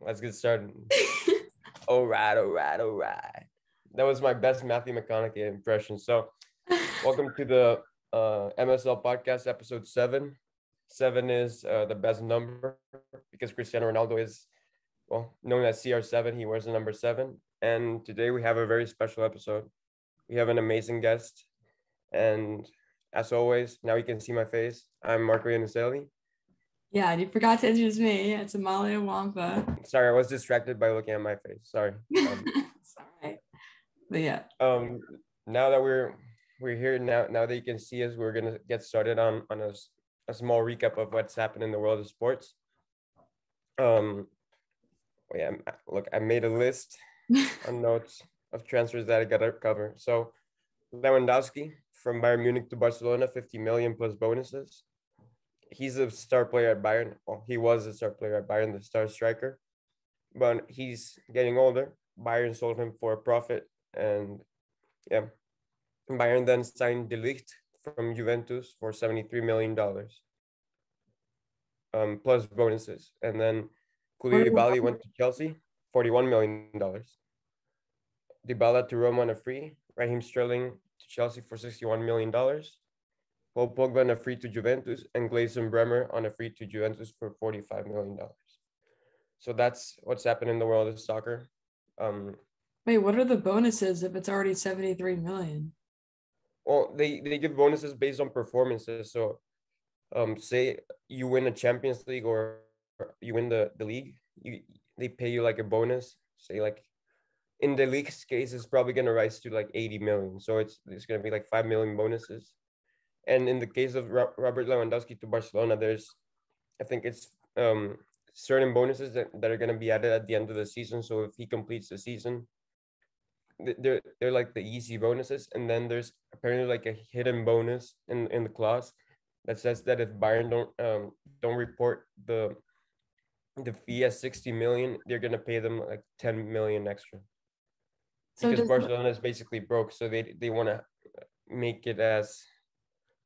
let's get started. all right, all right, all right. That was my best Matthew McConaughey impression. So, welcome to the uh, MSL podcast, episode seven. Seven is uh, the best number because Cristiano Ronaldo is, well, known as CR7. He wears the number seven. And today we have a very special episode. We have an amazing guest. And as always, now you can see my face. I'm Marco Iannuzzelli. Yeah, and you forgot to introduce me. It's Amalia Wompa. Sorry, I was distracted by looking at my face. Sorry. Um, right. But yeah. um, now that we're we're here now, now that you can see us, we're gonna get started on on a small recap of what's happened in the world of sports. Um, yeah, look, I made a list on notes of transfers that I gotta cover. So, Lewandowski from Bayern Munich to Barcelona, 50 million plus bonuses. He's a star player at Bayern. Well, he was a star player at Bayern, the star striker, but he's getting older. Bayern sold him for a profit, and yeah, Bayern then signed De Ligt from Juventus for 73 million dollars, um, plus bonuses, and then Koulibaly went to Chelsea, 41 million dollars. Dybala to Roma on a free. Raheem Sterling to Chelsea for 61 million dollars. Paul Pogba on a free to Juventus, and Gleison Bremer on a free to Juventus for 45 million dollars. So that's what's happened in the world of soccer. Um, Wait, what are the bonuses if it's already 73 million? well, they they give bonuses based on performances. So, um, say you win a Champions League or you win the the league, you they pay you like a bonus. Say like, in the league's case, it's probably gonna rise to like 80 million. So it's it's gonna be like five million bonuses. And in the case of Ro- Robert Lewandowski to Barcelona, there's, I think it's um certain bonuses that, that are gonna be added at the end of the season. So if he completes the season, they're they're like the easy bonuses, and then there's apparently like a hidden bonus in in the clause that says that if Bayern don't um don't report the the fee as 60 million, they're gonna pay them like 10 million extra. So because does, Barcelona is basically broke, so they they want to make it as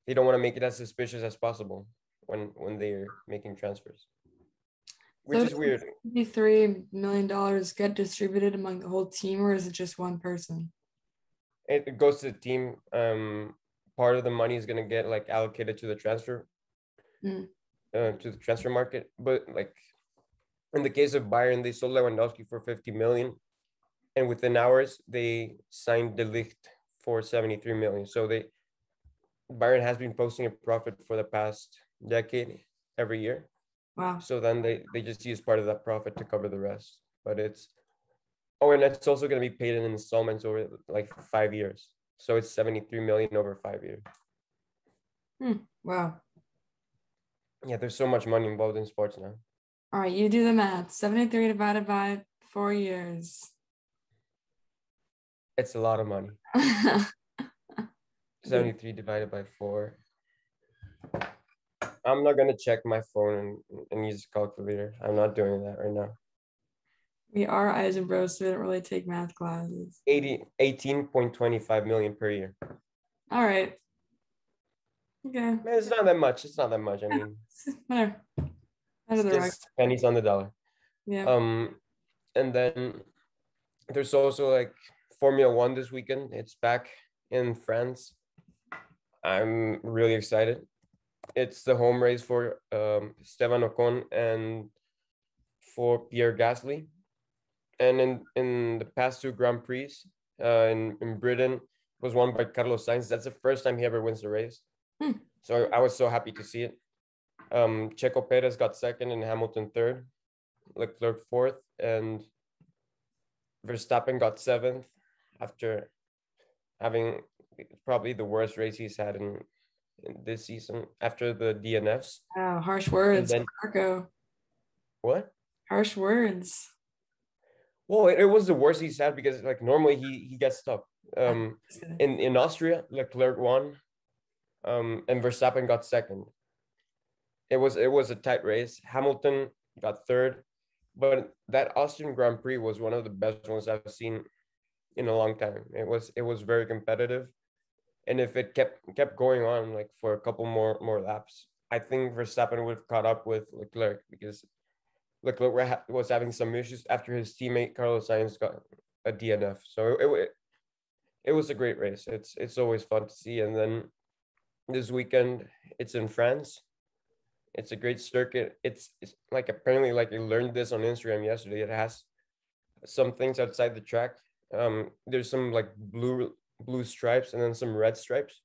they don't want to make it as suspicious as possible when when they're making transfers, which So is weird. 53 million dollars get distributed among the whole team or is it just one person? it, goes to the team. Um, part of the money is gonna get like allocated to the transfer, Mm. uh, to the transfer market. But like in the case of Bayern, they sold Lewandowski for fifty million, and within hours they signed De Ligt for seventy three million. So they Bayern has been posting a profit for the past decade every year. Wow. So then they they just use part of that profit to cover the rest. But it's oh, and it's also going to be paid in installments over like five years. So it's seventy three million over five years. Hmm. Wow. Yeah, there's so much money involved in sports now. All right, you do the math. 73 divided by four years. It's a lot of money. Seventy three divided by four. I'm not gonna check my phone and, and use a calculator. I'm not doing that right now. we are Eisen Bros, so we don't really take math classes. 80, 18.25 million per year. All right. Okay. Man, it's not that much. It's not that much. I mean, Whatever. Under it's the rug. just pennies on the dollar. Yeah. Um, and then there's also like Formula One this weekend. It's back in France. I'm really excited. It's the home race for um, Esteban Ocon and for Pierre Gasly. And in, in the past two Grand Prix uh, in, in Britain was won by Carlos Sainz. That's the first time he ever wins the race. Hmm. So I was so happy to see it. Um, Checo Perez got second and Hamilton third. Leclerc fourth, and Verstappen got seventh after having probably the worst race he's had in, in this season after the DNFs. Wow, harsh words, then- Marco. What? Harsh words. Well, it, it was the worst he's had because like normally he he gets stuck. Um, in in Austria, Leclerc won, um, and Verstappen got second. It was it was a tight race. Hamilton got third, but that Austrian Grand Prix was one of the best ones I've seen in a long time. It was it was very competitive, and if it kept kept going on like for a couple more more laps, I think Verstappen would have caught up with Leclerc because Leclerc was having some issues after his teammate Carlos Sainz got a DNF. So it, it it was a great race. It's it's always fun to see. And then this weekend it's in France. It's a great circuit. It's, it's like apparently like I learned this on Instagram yesterday. It has some things outside the track. Um, there's some like blue blue stripes and then some red stripes.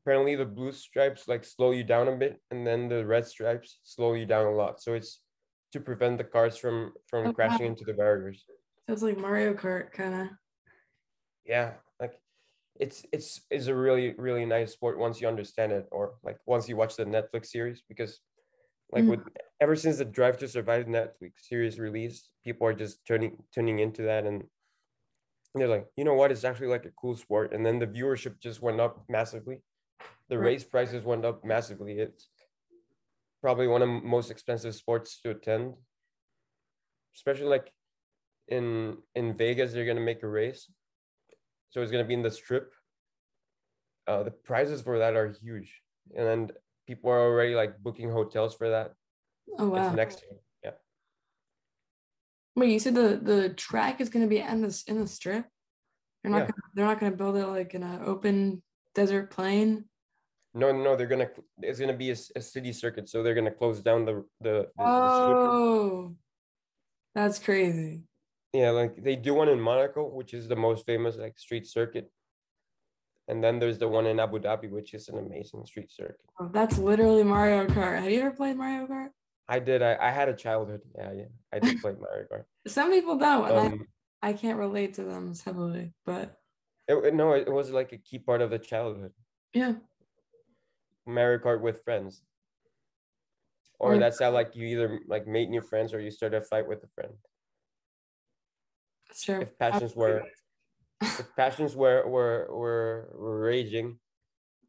Apparently the blue stripes like slow you down a bit, and then the red stripes slow you down a lot. So it's to prevent the cars from from oh, crashing wow. into the barriers. So it's like Mario Kart kind of. Yeah, like it's it's is a really really nice sport once you understand it, or like once you watch the Netflix series because like mm. with ever since the Drive to Survive Netflix series released, people are just turning tuning into that and they're like, you know what, it's actually like a cool sport. And then the viewership just went up massively. The right. race prices went up massively. It's probably one of the most expensive sports to attend. Especially like in in Vegas, they're gonna make a race. So it's gonna be in the strip. Uh, the prizes for that are huge. And then people are already like booking hotels for that. Oh wow! It's next year. Wait, you said the the track is going to be in the in the strip. They're not. Yeah. Gonna, they're not going to build it like in an open desert plain. No, no, they're gonna. It's gonna be a, a city circuit, so they're gonna close down the the. the oh, the that's crazy. Yeah, like they do one in Monaco, which is the most famous like street circuit and then there's the one in Abu Dhabi, which is an amazing street circuit. Oh, that's literally Mario Kart. Have you ever played Mario Kart? I did. I, I had a childhood. Yeah, yeah. I did play Mario Kart. Some people don't. Um, I, I can't relate to them heavily, but it, no, it was like a key part of the childhood. Yeah. Mario Kart with friends. Or, that's how like you either like made new friends or you start a fight with a friend. Sure. If passions were if passions were, were were were raging,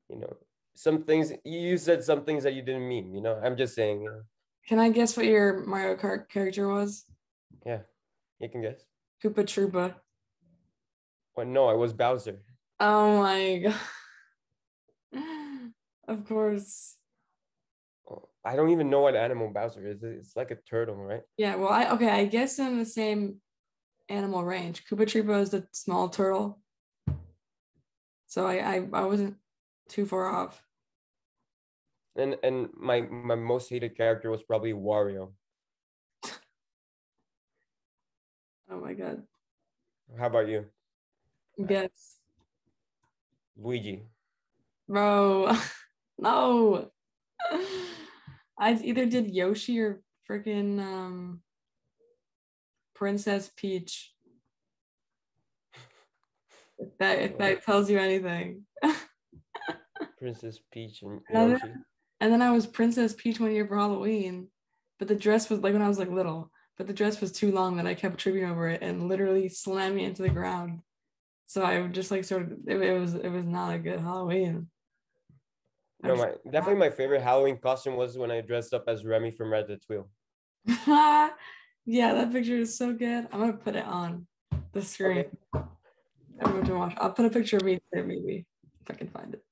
you know, some things you said some things that you didn't mean. You know, I'm just saying. You know. Can I guess what your Mario Kart character was? Yeah, you can guess. Koopa Troopa. Well, no, I was Bowser. Oh my god. of course. Oh, I don't even know what animal Bowser is. It's like a turtle, right? Yeah, well, I okay, I guess in the same animal range. Koopa Troopa is the small turtle. So I, I, I wasn't too far off. And and my my most hated character was probably Wario. oh my god. How about you? Yes. Luigi. Bro, no. I either did Yoshi or freaking um Princess Peach. If that if that tells you anything. Princess Peach and then, and then I was Princess Peach one year for Halloween, but the dress was like when I was like little, but the dress was too long that I kept tripping over it and literally slammed me into the ground. So I would just like sort of it, it was it was not a good Halloween. No, my definitely my favorite Halloween costume was when I dressed up as Remy from Red Ratatouille. Yeah, that picture is so good. I'm gonna put it on the screen. Okay. I'm going to watch. I'll put a picture of me there, maybe if I can find it.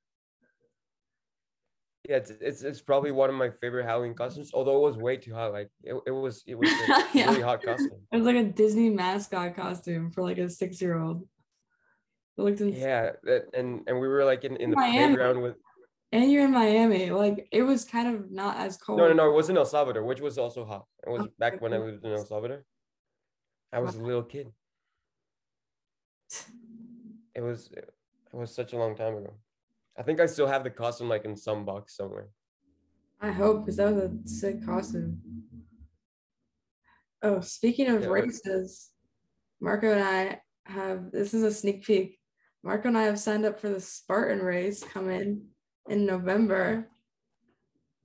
Yeah, it's, it's it's probably one of my favorite Halloween costumes. Although it was way too hot, like it, it was it was a yeah. really hot costume. It was like a Disney mascot costume for like a six year old. It looked insane. Yeah, and and we were like in, in the Miami. playground with and you're in Miami. Like it was kind of not as cold. No, no, no. It was in El Salvador, which was also hot. It was oh, back when I lived in El Salvador. I was a little kid. It was it was such a long time ago. I think I still have the costume like in some box somewhere. I hope because that was a sick costume. Oh, speaking of yeah, races, Marco and I have this is a sneak peek. Marco and I have signed up for the Spartan race coming in November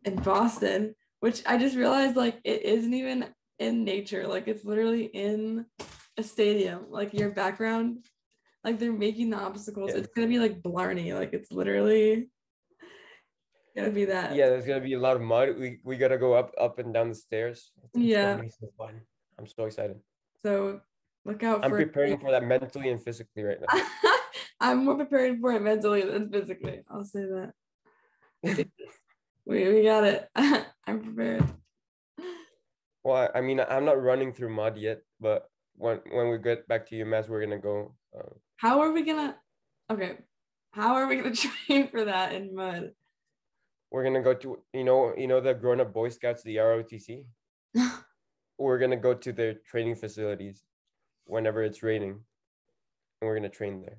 in Boston, which I just realized like it isn't even in nature. Like it's literally in a stadium. Like your background, like they're making the obstacles. Yeah. It's gonna be like Blarney. Like it's literally gonna be that. Yeah, there's gonna be a lot of mud. We we gotta go up up and down the stairs. It's yeah. So fun. I'm so excited. So look out I'm for preparing for that mentally and physically right now. I'm more prepared for it mentally than physically. I'll say that we, we got it. I'm prepared. Well, I, I mean, I'm not running through mud yet, but when when we get back to UMass, we're gonna go. Uh, How are we gonna? Okay, how are we gonna train for that in mud? we're gonna go to you know you know the grown up Boy Scouts, the ROTC. we're gonna go to their training facilities whenever it's raining, and we're gonna train there.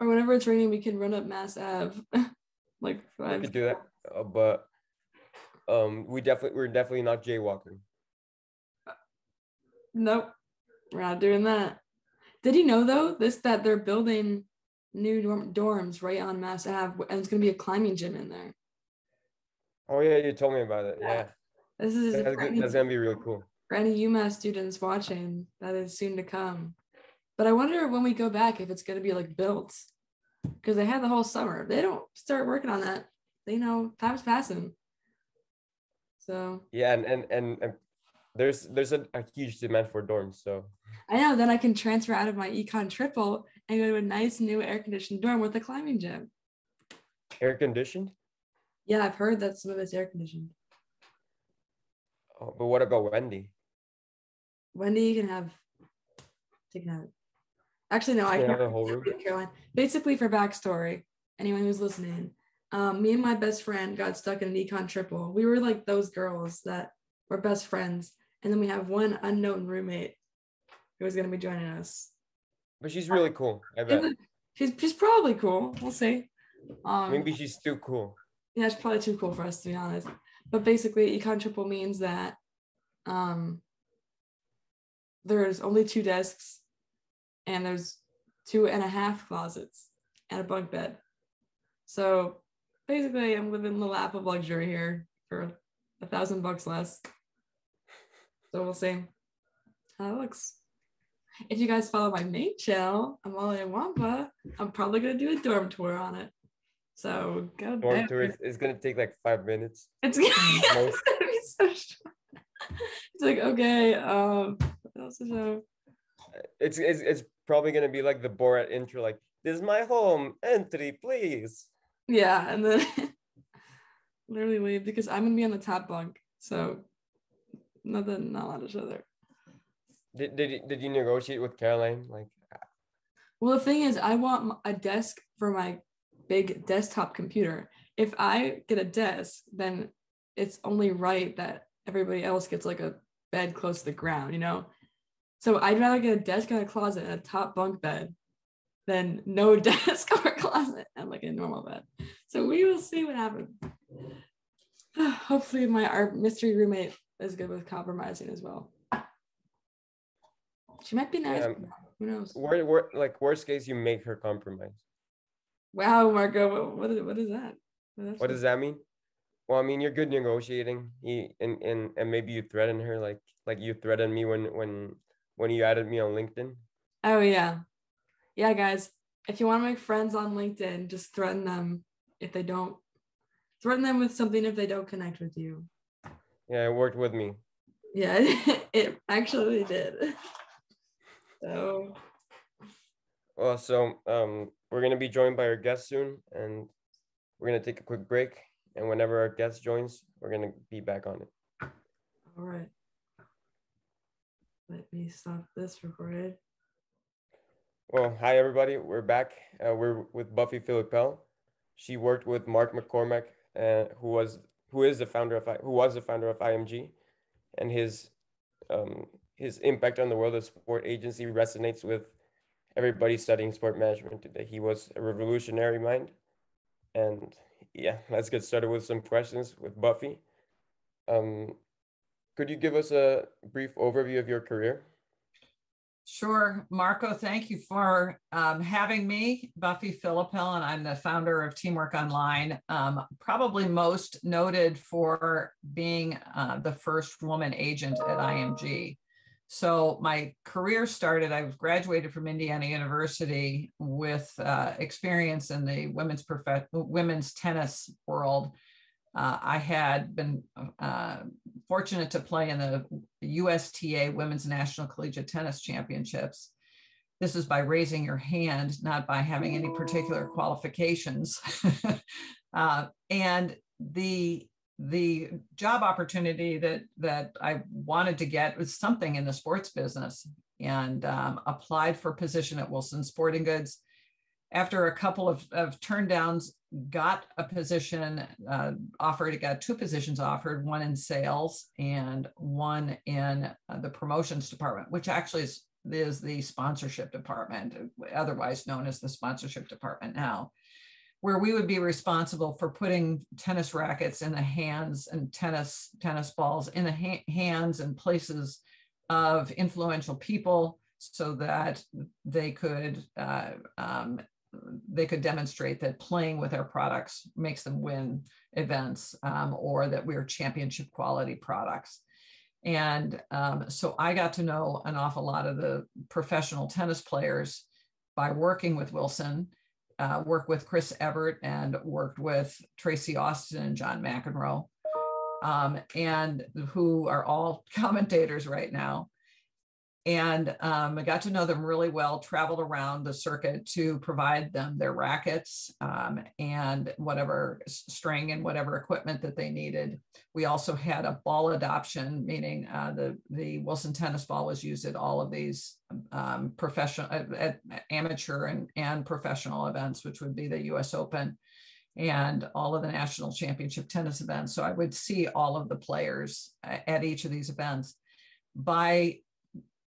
or whenever it's raining, we can run up Mass Ave. like We five. could do that, uh, but um, we definitely we're definitely not jaywalking. Nope, we're not doing that. Did you know though this that they're building new dorm- dorms right on Mass Ave, and it's gonna be a climbing gym in there. Oh yeah, you told me about it. Yeah, This is that's, any, that's gonna be really cool. for any UMass students watching. That is soon to come. But I wonder when we go back if it's gonna be like built, because they had the whole summer. They don't start working on that. They know time's passing. So Yeah, and and and, and there's there's a, a huge demand for dorms. So I know then I can transfer out of my econ triple and go to a nice new air conditioned dorm with a climbing gym. air conditioned. Yeah, I've heard that some of it's air conditioned. Oh, but what about Wendy? Wendy, you can have take it out. Actually, no, I Can have the whole room? Caroline. Basically, for backstory, anyone who's listening, um, me and my best friend got stuck in an econ triple. We were like those girls that were best friends, and then we have one unknown roommate who was going to be joining us. But she's really cool. I bet. She's she's probably cool. We'll see. Um, Maybe she's too cool. yeah, it's probably too cool for us to be honest. But basically, econ triple means that um, there's only two desks, and there's two and a half closets and a bunk bed. So basically, I'm living the lap of luxury here for a thousand bucks less. So we'll see how it looks. If you guys follow my main channel, I'm Amalia Wompa, I'm probably gonna do a dorm tour on it. So go Dorm there. tour is, is gonna take like five minutes. It's gonna, it's gonna be so short. It's like, okay, um, what else to show? It's it's, it's probably gonna be like the Borat intro, like this is my home. Entry, please. Yeah, and then literally leave because I'm gonna be on the top bunk. So nothing, not allowed to show there. Did did you, did you negotiate with Caroline? Like Well, the thing is, I want a desk for my big desktop computer. If I get a desk, then it's only right that everybody else gets like a bed close to the ground, you know? So I'd rather get a desk and a closet and a top bunk bed than no desk or closet and like a normal bed. So we will see what happens. Hopefully, my our mystery roommate is good with compromising as well. She might be nice. Who knows? wor- wor- like worst case, you make her compromise. Wow, Marco, what, what, is, what is that? What What does that mean? Well, I mean, you're good negotiating. You, and, and and maybe you threaten her like like you threatened me when when when you added me on LinkedIn. Oh yeah, yeah, guys. If you want to make friends on LinkedIn, just threaten them if they don't. Threaten them with something if they don't connect with you. Yeah, it worked with me. Yeah, it actually did. So Well, so um, we're gonna be joined by our guest soon, and we're gonna take a quick break. And whenever our guest joins, we're gonna be back on it. all right. Let me stop this recorded. Well, hi everybody. We're back. Uh, we're with Buffy Filipell. She worked with Mark McCormack, uh, who was who is the founder of who was the founder of IMG, and his um, his impact on the world of sport agency resonates with everybody studying sport management today. He was a revolutionary mind, and yeah, let's get started with some questions with Buffy. Um, could you give us a brief overview of your career? Sure. Marco, thank you for um, having me. Buffy Filipell, and I'm the founder of Teamwork Online. Um, probably most noted for being uh, the first woman agent at IMG. So my career started, I was graduated from Indiana University with uh, experience in the women's women's tennis world. Uh, I had been uh, fortunate to play in the USTA Women's National Collegiate Tennis Championships. This is by raising your hand, not by having any particular qualifications. uh, and the the job opportunity that that I wanted to get was something in the sports business, and um, applied for a position at Wilson Sporting Goods. After a couple of, of turn downs, got a position uh, offered. It got two positions offered, one in sales and one in uh, the promotions department, which actually is is the sponsorship department, otherwise known as the sponsorship department now where we would be responsible for putting tennis rackets in the hands and tennis tennis balls in the ha- hands and places of influential people so that they could uh, um, they could demonstrate that playing with our products makes them win events um, or that we're championship quality products. And um, so i got to know an awful lot of the professional tennis players by working with wilson uh, worked with Chris Evert and worked with Tracy Austin and John McEnroe, um, and who are all commentators right now and um, I got to know them really well, traveled around the circuit to provide them their rackets um, and whatever string and whatever equipment that they needed. We also had a ball adoption, meaning uh, the, the Wilson tennis ball was used at all of these um, professional, at, at amateur and, and professional events, which would be the US Open and all of the national championship tennis events. So I would see all of the players at each of these events. By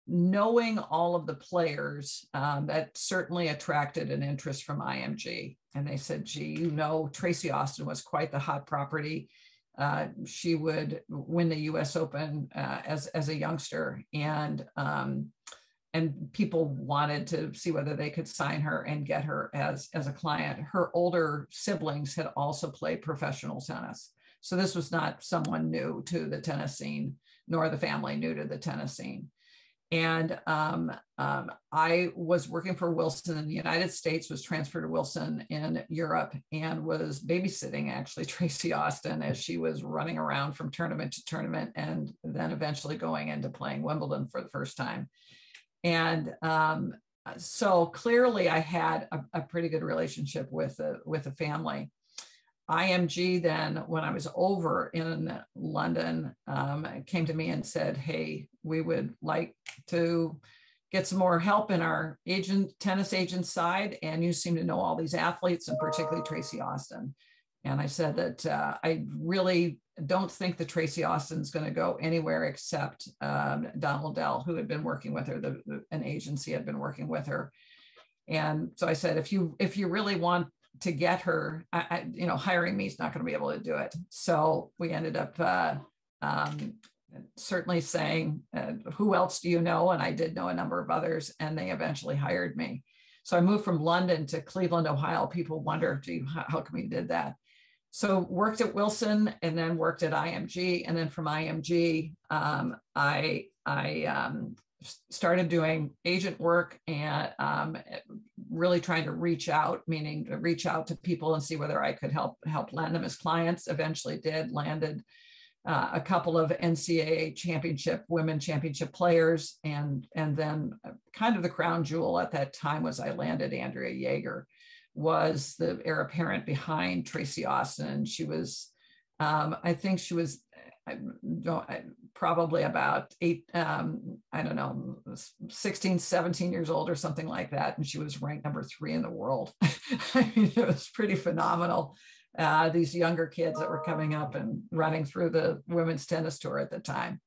knowing all of the players, um, that certainly attracted an interest from IMG. And they said, gee, you know, Tracy Austin was quite the hot property. Uh, she would win the U.S. Open uh, as as a youngster, and um, and people wanted to see whether they could sign her and get her as as a client. Her older siblings had also played professional tennis, so this was not someone new to the tennis scene, nor the family new to the tennis scene. And um, um, I was working for Wilson in the United States, was transferred to Wilson in Europe, and was babysitting actually Tracy Austin as she was running around from tournament to tournament and then eventually going into playing Wimbledon for the first time. And um, so clearly I had a, a, pretty good relationship with the, with the family. IMG then, when I was over in London, um, came to me and said, "Hey, we would like to get some more help in our agent tennis agent side, and you seem to know all these athletes, and particularly Tracy Austin." And I said that uh, I really don't think that Tracy Austin's going to go anywhere except um, Donald Dell, who had been working with her. The, the, an agency had been working with her, and so I said, if you if you really want to get her, I, I, you know, hiring me is not going to be able to do it. So we ended up uh, um, certainly saying, uh, who else do you know? And I did know a number of others, and they eventually hired me. So I moved from London to Cleveland, Ohio. People wonder, gee, how, how come you did that? So worked at Wilson and then worked at IMG. And then from IMG, um, I, I um, started doing agent work and um, really trying to reach out, meaning to reach out to people and see whether I could help help land them as clients. Eventually, did landed uh, a couple of NCAA championship women championship players, and and then uh, kind of the crown jewel at that time was I landed Andrea Jaeger, was the heir apparent behind Tracy Austin. She was, um, I think she was I don't, probably about eight, um, I don't know, 16, 17 years old or something like that. And she was ranked number three in the world. I mean, it was pretty phenomenal. Uh, these younger kids that were coming up and running through the women's tennis tour at the time.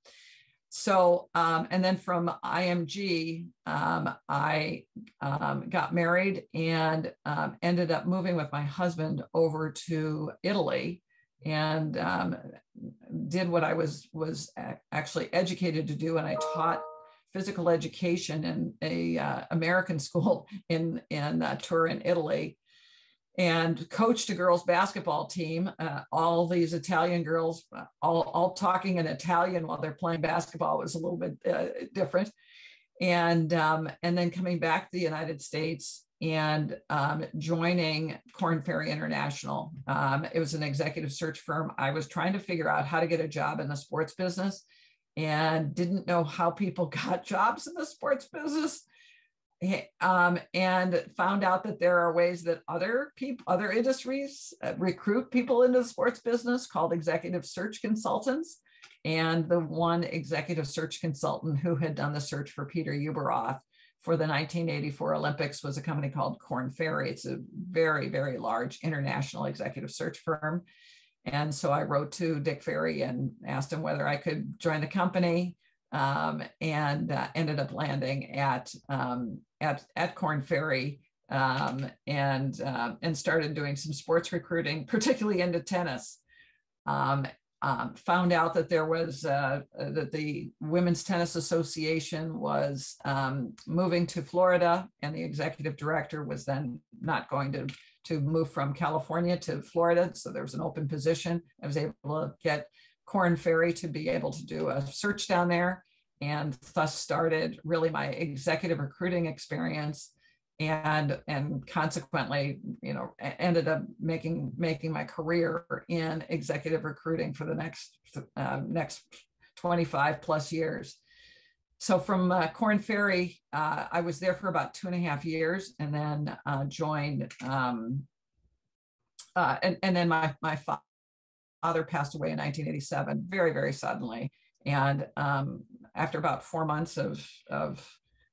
So, um, and then from IMG, um, I um, got married and um, ended up moving with my husband over to Italy and um, did what I was was actually educated to do, and I taught physical education in a uh, American school in in uh, Turin, Italy, and coached a girls basketball team. Uh, all these Italian girls, uh, all all talking in Italian while they're playing basketball was a little bit uh, different, and um, and then coming back to the United States and um, joining Korn Ferry International. Um, it was an executive search firm. I was trying to figure out how to get a job in the sports business and didn't know how people got jobs in the sports business. um, and found out that there are ways that other people, other industries uh, recruit people into the sports business called executive search consultants. And the one executive search consultant who had done the search for Peter Ueberroth for the 1984 Olympics was a company called Korn Ferry. It's a very, very large international executive search firm. And so I wrote to Dick Ferry and asked him whether I could join the company um, and uh, ended up landing at, um, at, at Korn Ferry um, and, uh, and started doing some sports recruiting, particularly into tennis. Um, um, found out that there was uh, that the Women's Tennis Association was um, moving to Florida, and the executive director was then not going to to move from California to Florida. So there was an open position. I was able to get Korn Ferry to be able to do a search down there, and thus started really my executive recruiting experience and and consequently you know ended up making making my career in executive recruiting for the next uh, next 25 plus years so from uh, Korn Ferry, uh, I was there for about two and a half years, and then uh, joined. Um, uh, and, and then my my father passed away in 1987, very very suddenly. And um, after about four months of of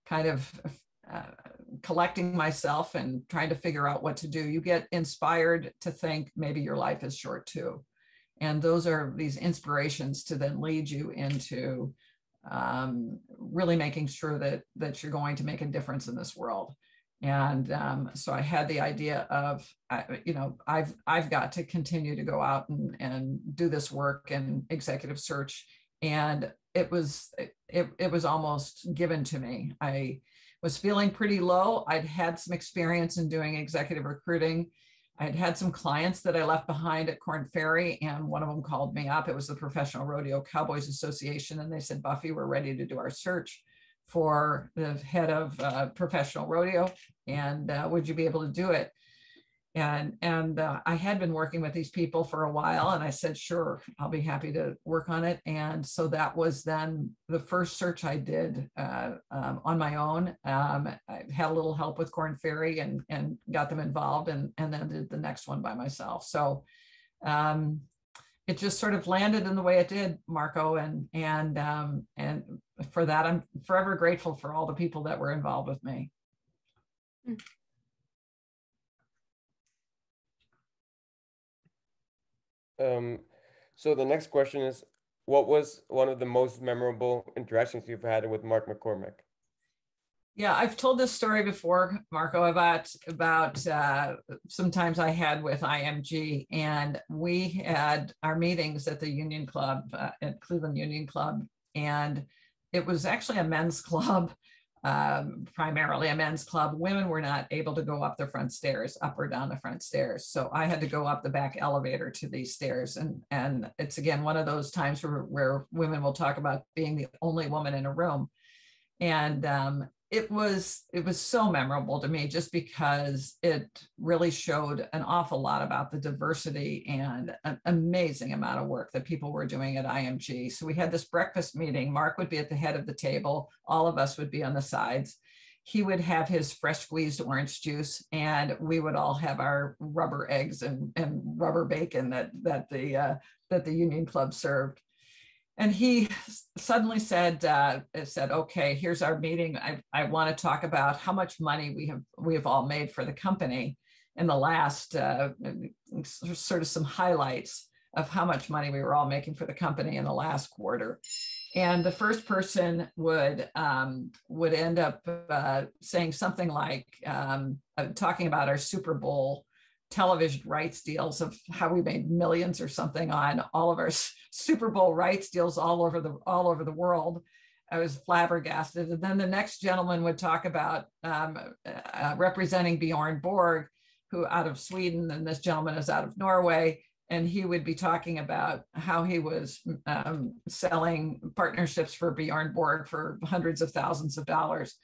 kind of uh, collecting myself and trying to figure out what to do, you get inspired to think maybe your life is short too. And those are these inspirations to then lead you into um, really making sure that that you're going to make a difference in this world. And um, so I had the idea of, you know, I've I've got to continue to go out and, and do this work and executive search. And it was it, it was almost given to me. I was feeling pretty low. I'd had some experience in doing executive recruiting. I'd had some clients that I left behind at Korn Ferry, and one of them called me up. It was the Professional Rodeo Cowboys Association, and they said, Buffy, we're ready to do our search for the head of uh, professional rodeo, and uh, would you be able to do it? And and uh, i had been working with these people for a while and i said sure i'll be happy to work on it. And so that was then the first search i did uh, um, on my own. Um, i had a little help with Korn Ferry and and got them involved and and then did the next one by myself. So um, it just sort of landed in the way it did marco and and um, and for that i'm forever grateful for all the people that were involved with me Um, so the next question is, what was one of the most memorable interactions you've had with Mark McCormack? Yeah, I've told this story before, Marco, about about uh, sometimes I had with IMG, and we had our meetings at the Union Club uh, at Cleveland Union Club, and it was actually a men's club, um, primarily a men's club. Women were not able to go up the front stairs, up or down the front stairs. So I had to go up the back elevator to these stairs. And, and it's again one of those times where, where women will talk about being the only woman in a room. And um, it was it was so memorable to me just because it really showed an awful lot about the diversity and an amazing amount of work that people were doing at IMG. So we had this breakfast meeting. Mark would be at the head of the table, all of us would be on the sides. He would have his fresh squeezed orange juice, and we would all have our rubber eggs and, and rubber bacon that that the uh, that the Union Club served and he suddenly said uh, said okay here's our meeting. I, I want to talk about how much money we have we have all made for the company in the last uh, sort of some highlights of how much money we were all making for the company in the last quarter. And the first person would um, would end up uh, saying something like um, uh, talking about our super bowl television rights deals of how we made millions or something on all of our Super Bowl rights deals all over the all over the world. I was flabbergasted. And then the next gentleman would talk about um, uh, representing Bjorn Borg, who out of Sweden, and this gentleman is out of Norway. And he would be talking about how he was um, selling partnerships for Bjorn Borg for hundreds of thousands of dollars.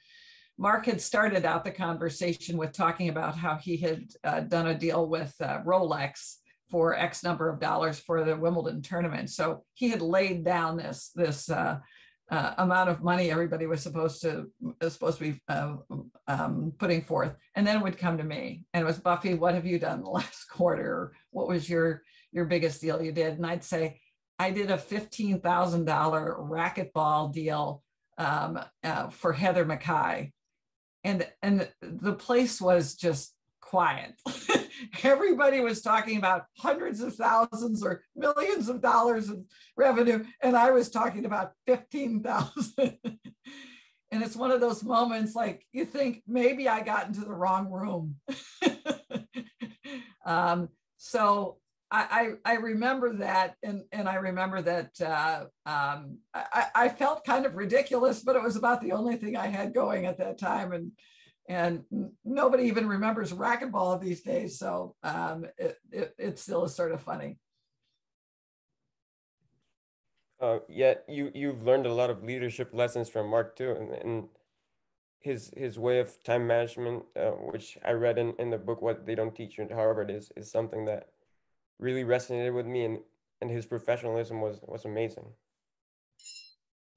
Mark had started out the conversation with talking about how he had uh, done a deal with uh, Rolex for X number of dollars for the Wimbledon tournament. So he had laid down this this uh, uh, amount of money everybody was supposed to was supposed to be uh, um, putting forth, and then it would come to me, and it was Buffy. What have you done the last quarter? What was your your biggest deal you did? And I'd say, I did a fifteen thousand dollar racquetball deal um, uh, for Heather McKay, and and the place was just quiet. everybody was talking about hundreds of thousands or millions of dollars of revenue, and I was talking about 15,000. and it's one of those moments like you think maybe I got into the wrong room. um, so I, I, remember that, and, and I remember that uh, um, I, I felt kind of ridiculous, but it was about the only thing I had going at that time. And and nobody even remembers racquetball these days. So um, it, it, it still is sort of funny. Uh, yet you you've learned a lot of leadership lessons from Mark too, and, and his his way of time management, uh, which I read in, in the book, what they don't teach you at Harvard, is is something that really resonated with me, and and his professionalism was was amazing.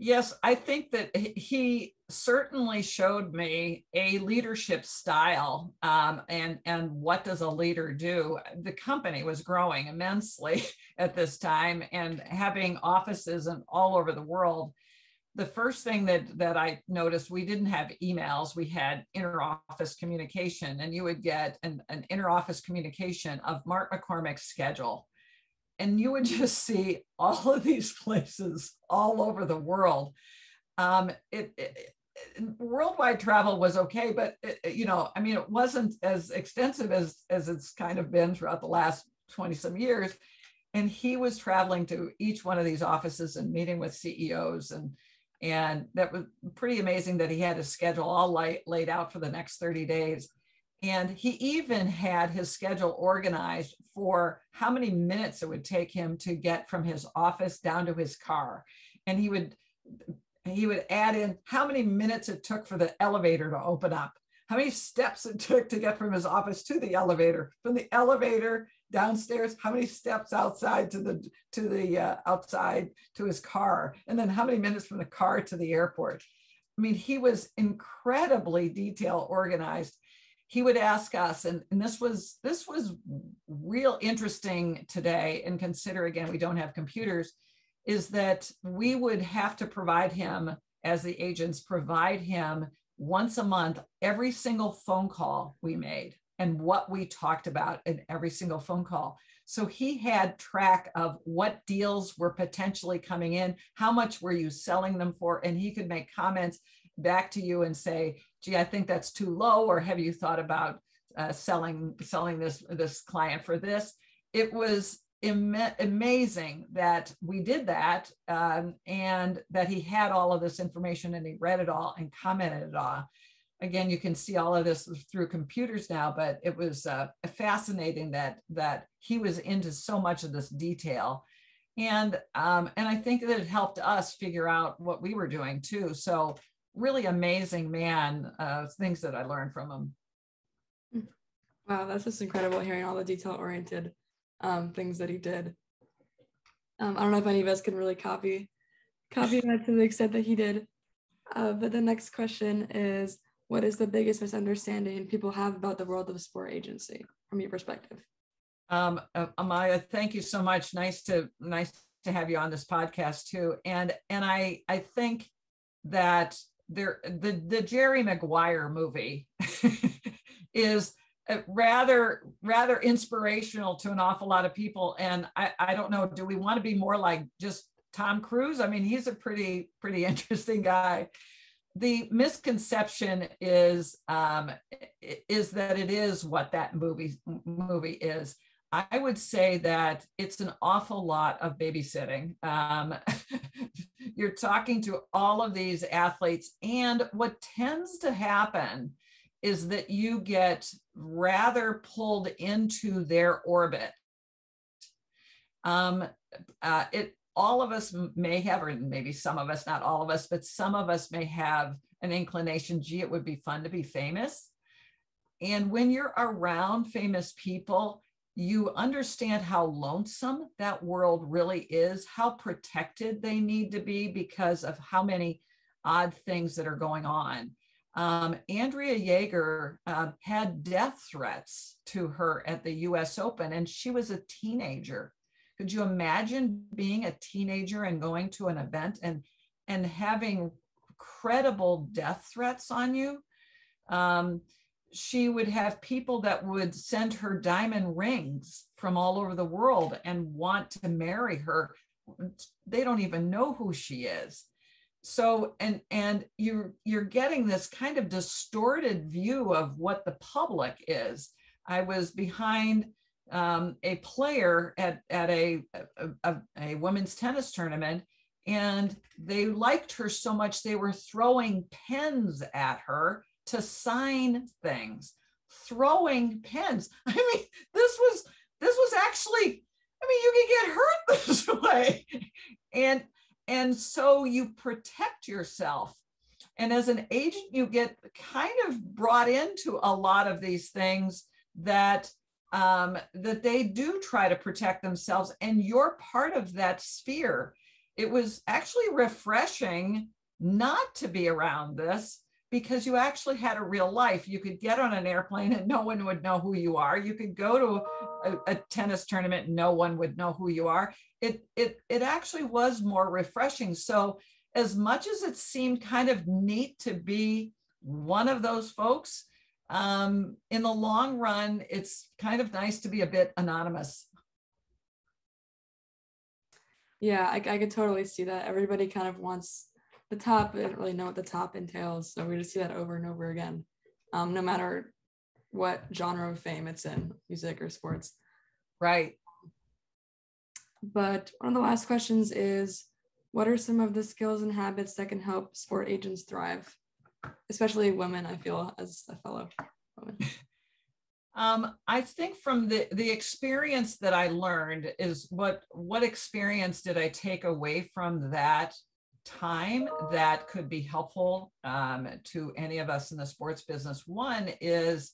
Yes, I think that he certainly showed me a leadership style um, and and what does a leader do the company was growing immensely at this time and having offices and all over the world the first thing that that i noticed we didn't have emails we had inter-office communication and you would get an, an inter-office communication of mark mccormack's schedule and you would just see all of these places all over the world um, it, it, worldwide travel was okay, but it, you know, I mean, it wasn't as extensive as as it's kind of been throughout the last 20 some years. And he was traveling to each one of these offices and meeting with CEOs and and that was pretty amazing that he had his schedule all light, laid out for the next 30 days. And he even had his schedule organized for how many minutes it would take him to get from his office down to his car. And he would he would add in how many minutes it took for the elevator to open up, how many steps it took to get from his office to the elevator, from the elevator downstairs, how many steps outside to the to the uh, outside to his car, and then how many minutes from the car to the airport. I mean, he was incredibly detail organized. He would ask us, and, and this was this was real interesting today. And consider again, we don't have computers is that we would have to provide him, as the agents, provide him once a month every single phone call we made and what we talked about in every single phone call. So he had track of what deals were potentially coming in, how much were you selling them for, and he could make comments back to you and say, "Gee, I think that's too low," or "Have you thought about uh, selling selling this this client for this?" It was Im- amazing that we did that um, and that he had all of this information and he read it all and commented it all. Again, you can see all of this through computers now, but it was uh, fascinating that that he was into so much of this detail, and um, and I think that it helped us figure out what we were doing too. So really amazing man, uh, things that I learned from him. Wow, that's just incredible hearing all the detail oriented um, things that he did. Um, I don't know if any of us can really copy copy that to the extent that he did. Uh, but the next question is, what is the biggest misunderstanding people have about the world of sport agency from your perspective? Um, uh, Amaya, thank you so much. Nice to nice to have you on this podcast too. And and I I think that there the the Jerry Maguire movie is uh, rather rather inspirational to an awful lot of people and I, I don't know do we want to be more like just tom cruise i mean he's a pretty pretty interesting guy the misconception is um, is that it is what that movie movie is i would say that it's an awful lot of babysitting um, you're talking to all of these athletes and what tends to happen is that you get rather pulled into their orbit. Um, uh, it all of us may have, or maybe some of us, not all of us, but some of us may have an inclination. Gee, it would be fun to be famous. And when you're around famous people, you understand how lonesome that world really is, how protected they need to be because of how many odd things that are going on. Um, Andrea Jaeger uh, had death threats to her at the US Open, and she was a teenager. Could you imagine being a teenager and going to an event and, and having credible death threats on you? Um, she would have people that would send her diamond rings from all over the world and want to marry her. They don't even know who she is. So and and you're you're getting this kind of distorted view of what the public is. I was behind um, a player at at a, a, a women's tennis tournament and they liked her so much they were throwing pens at her to sign things, throwing pens. I mean, this was this was actually, I mean, you can get hurt this way. And and so you protect yourself. And as an agent, you get kind of brought into a lot of these things that um, that they do try to protect themselves, and you're part of that sphere. It was actually refreshing not to be around this because you actually had a real life. You could get on an airplane and no one would know who you are. You could go to a, a, tennis tournament and no one would know who you are. It it it actually was more refreshing. So as much as it seemed kind of neat to be one of those folks, um, in the long run, it's kind of nice to be a bit anonymous. Yeah, I, I could totally see that. Everybody kind of wants the top, I don't really know what the top entails. So we just see that over and over again, um, no matter what genre of fame it's in, music or sports. Right. But one of the last questions is what are some of the skills and habits that can help sport agents thrive, especially women? I feel as a fellow woman. Um, I think from the the experience that I learned is what what experience did I take away from that time that could be helpful um, to any of us in the sports business. One is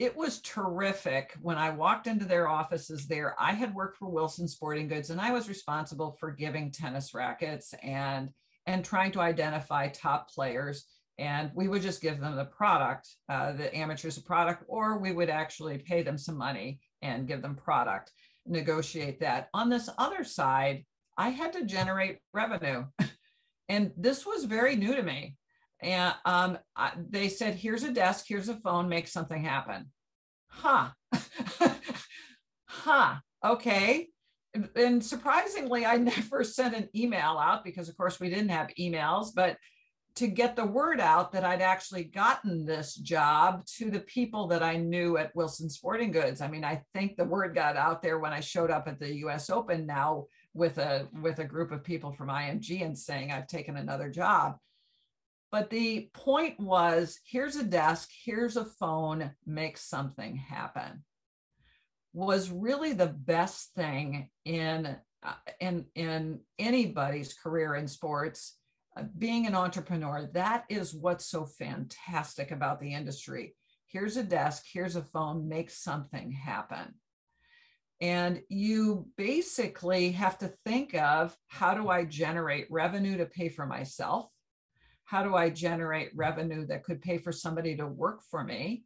it was terrific when I walked into their offices there. I had worked for Wilson Sporting Goods and I was responsible for giving tennis rackets and and trying to identify top players. And we would just give them the product, uh, the amateurs a product, or we would actually pay them some money and give them product, negotiate that. On this other side, I had to generate revenue. And this was very new to me. And um, I, they said, here's a desk, here's a phone, make something happen. Huh. huh. Okay. And surprisingly, I never sent an email out because, of course, we didn't have emails, but to get the word out that I'd actually gotten this job to the people that I knew at Wilson Sporting Goods. I mean, I think the word got out there when I showed up at the US Open now with a with a group of people from IMG and saying I've taken another job. But the point was here's a desk, here's a phone, make something happen. Was really the best thing in uh, in in anybody's career in sports. Uh, being an entrepreneur, that is what's so fantastic about the industry. Here's a desk, here's a phone, make something happen. And you basically have to think of how do I generate revenue to pay for myself? How do I generate revenue that could pay for somebody to work for me?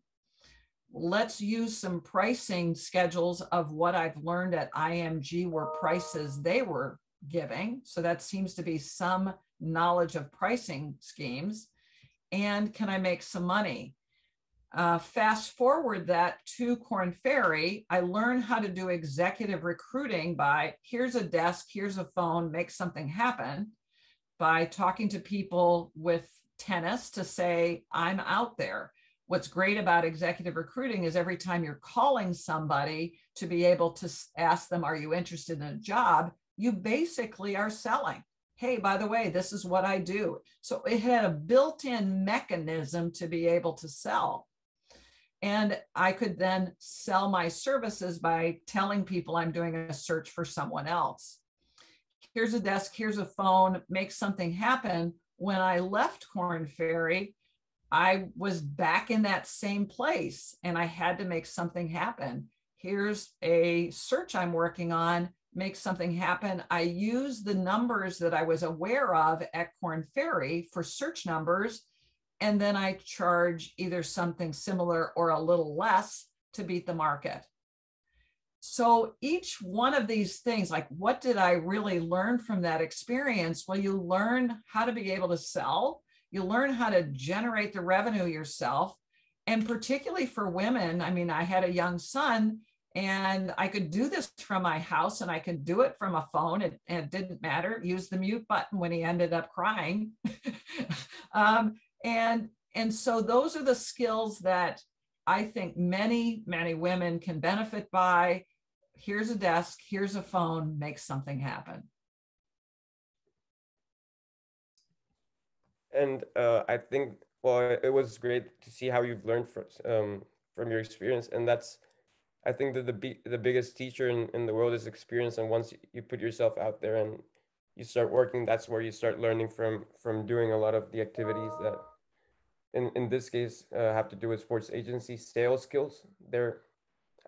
Let's use some pricing schedules of what I've learned at IMG were prices they were giving. So that seems to be some knowledge of pricing schemes. And can I make some money? Uh, fast forward that to Korn Ferry, I learned how to do executive recruiting by here's a desk, here's a phone, make something happen by talking to people with tennis to say, I'm out there. What's great about executive recruiting is every time you're calling somebody to be able to ask them, Are you interested in a job? You basically are selling. Hey, by the way, this is what I do. So it had a built in mechanism to be able to sell. And I could then sell my services by telling people I'm doing a search for someone else. Here's a desk, here's a phone, make something happen. When I left Korn Ferry, I was back in that same place and I had to make something happen. here's a search I'm working on, make something happen. I use the numbers that I was aware of at Korn Ferry for search numbers, and then I charge either something similar or a little less to beat the market. So each one of these things, like what did I really learn from that experience? Well, you learn how to be able to sell, you learn how to generate the revenue yourself. And particularly for women, I mean, I had a young son and I could do this from my house and I could do it from a phone and, and it didn't matter. Use the mute button when he ended up crying. um, and, and so those are the skills that I think many, many women can benefit by. Here's a desk, here's a phone, make something happen. And uh, I think, well, it was great to see how you've learned from, um, from your experience. And that's, I think that the, the biggest teacher in, in the world is experience. And once you put yourself out there and you start working, that's where you start learning from, from doing a lot of the activities that in, in this case uh, have to do with sports agency sales skills. There,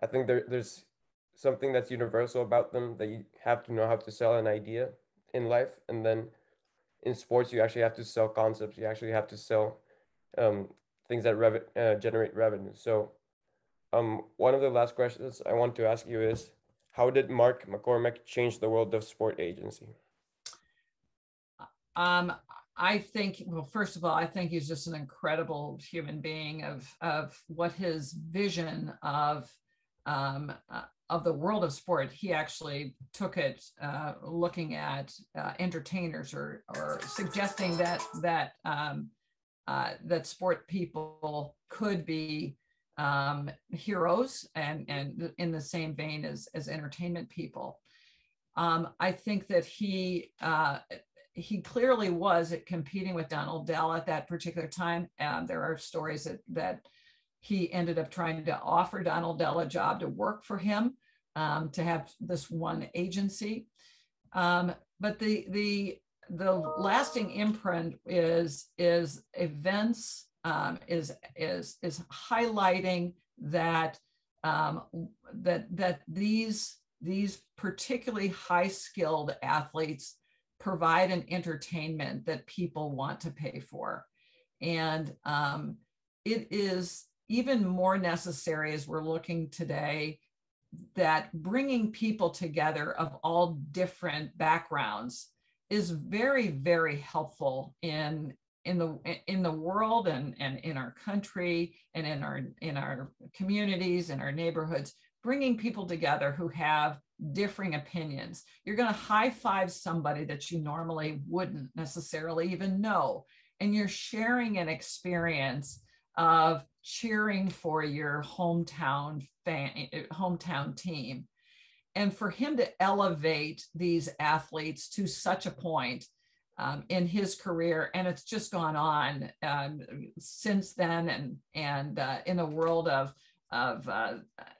I think there, there's something that's universal about them that you have to know how to sell an idea in life. And then in sports, you actually have to sell concepts. You actually have to sell um, things that rev- uh, generate revenue. So um, one of the last questions I want to ask you is, how did Mark McCormack change the world of sport agency? Um, I think, well, first of all, I think he's just an incredible human being of, of what his vision of, um, uh, of the world of sport, he actually took it uh, looking at uh, entertainers or, or suggesting that, that, um, uh, that sport people could be um, heroes and, and in the same vein as, as entertainment people. Um, I think that he uh, he clearly was competing with Donald Dell at that particular time. And there are stories that, that he ended up trying to offer Donald Dell a job to work for him, um, to have this one agency. Um, but the, the, the lasting imprint is, is events, um, is, is, is highlighting that, um, that, that these, these particularly high skilled athletes provide an entertainment that people want to pay for. And um, it is even more necessary as we're looking today that bringing people together of all different backgrounds is very very helpful in in the in the world and and in our country and in our in our communities and our neighborhoods bringing people together who have differing opinions. You're going to high five somebody that you normally wouldn't necessarily even know. And you're sharing an experience of cheering for your hometown fan, hometown team. And for him to elevate these athletes to such a point um, in his career, and it's just gone on um, since then, and and uh, in the world of of uh,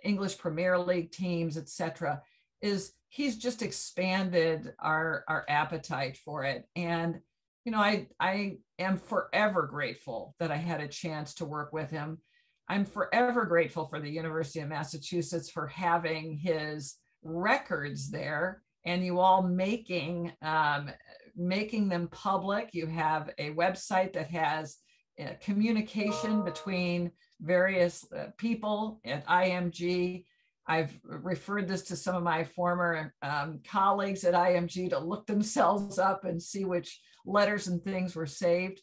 English Premier League teams, etc is he's just expanded our our appetite for it. And you know i i am forever grateful that i had a chance to work with him. I'm forever grateful for the university of massachusetts for having his records there and you all making um, making them public you have a website that has uh, communication between various uh, people at img I've referred this to some of my former um, colleagues at IMG to look themselves up and see which letters and things were saved.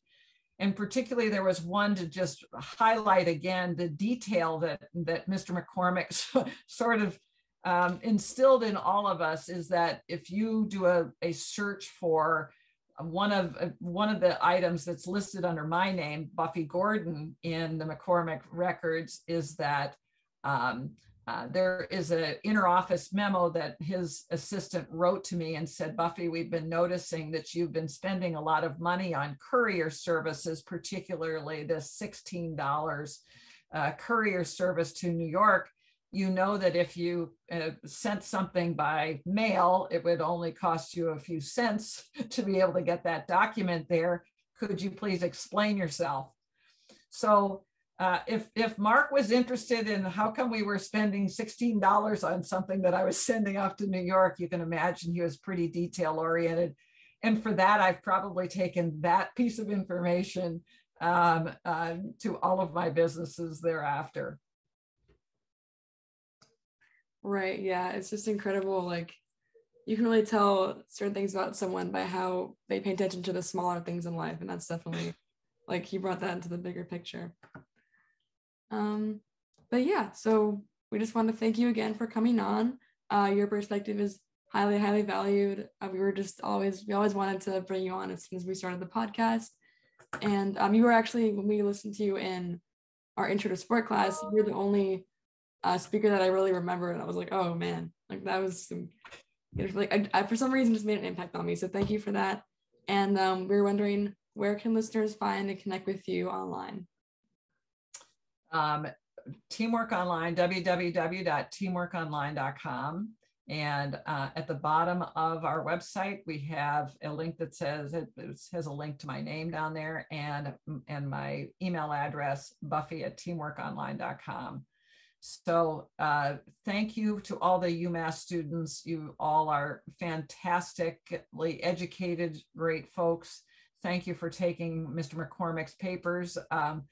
And particularly, there was one to just highlight again the detail that, that Mr. McCormack sort of um, instilled in all of us is that if you do a, a search for one of uh, one of the items that's listed under my name, Buffy Gordon, in the McCormack records, is that um, uh, there is an inner office memo that his assistant wrote to me and said, Buffy, we've been noticing that you've been spending a lot of money on courier services, particularly this $16 uh, courier service to New York. You know that if you uh, sent something by mail, it would only cost you a few cents to be able to get that document there. Could you please explain yourself? So Uh, if if Mark was interested in how come we were spending $16 on something that I was sending off to New York, you can imagine he was pretty detail oriented. And for that, I've probably taken that piece of information um, uh, to all of my businesses thereafter. Right. Yeah. It's just incredible. Like you can really tell certain things about someone by how they pay attention to the smaller things in life. And that's definitely like he brought that into the bigger picture. Um, but yeah, so we just want to thank you again for coming on. Uh, your perspective is highly, highly valued. Uh, we were just always, we always wanted to bring you on as soon as we started the podcast. And um, you were actually, when we listened to you in our intro to sport class, you're the only uh, speaker that I really remember. And I was like, oh man, like that was some, like, I, I, for some reason just made an impact on me. So thank you for that. And um, we were wondering, where can listeners find and connect with you online? Um, Teamwork Online, www.teamworkonline.com. And uh, at the bottom of our website, we have a link that says it, it, has a link to my name down there and, and my email address, buffy at teamworkonline.com. So uh, thank you to all the UMass students. You all are fantastically educated, great folks. Thank you for taking Mr. McCormack's papers, um,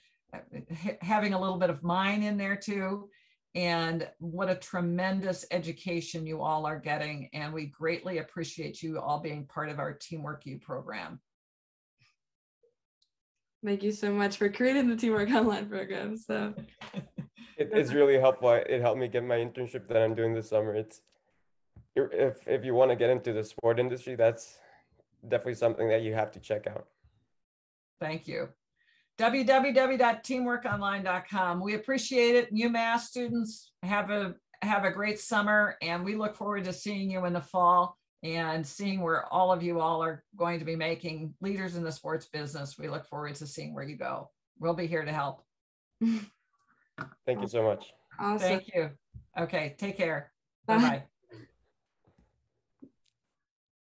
having a little bit of mine in there too and what a tremendous education you all are getting. And we greatly appreciate you all being part of our Teamwork U program. Thank you so much for creating the Teamwork Online program. So it, it's really helpful. It helped me get my internship that I'm doing this summer. It's if if you want to get into the sport industry, that's definitely something that you have to check out. Thank you www.teamworkonline.com. We appreciate it. UMass students have a have a great summer and we look forward to seeing you in the fall and seeing where all of you all are going to be making leaders in the sports business. We look forward to seeing where you go. We'll be here to help. Thank you so much. Awesome. Thank you. Okay, take care. Bye-bye.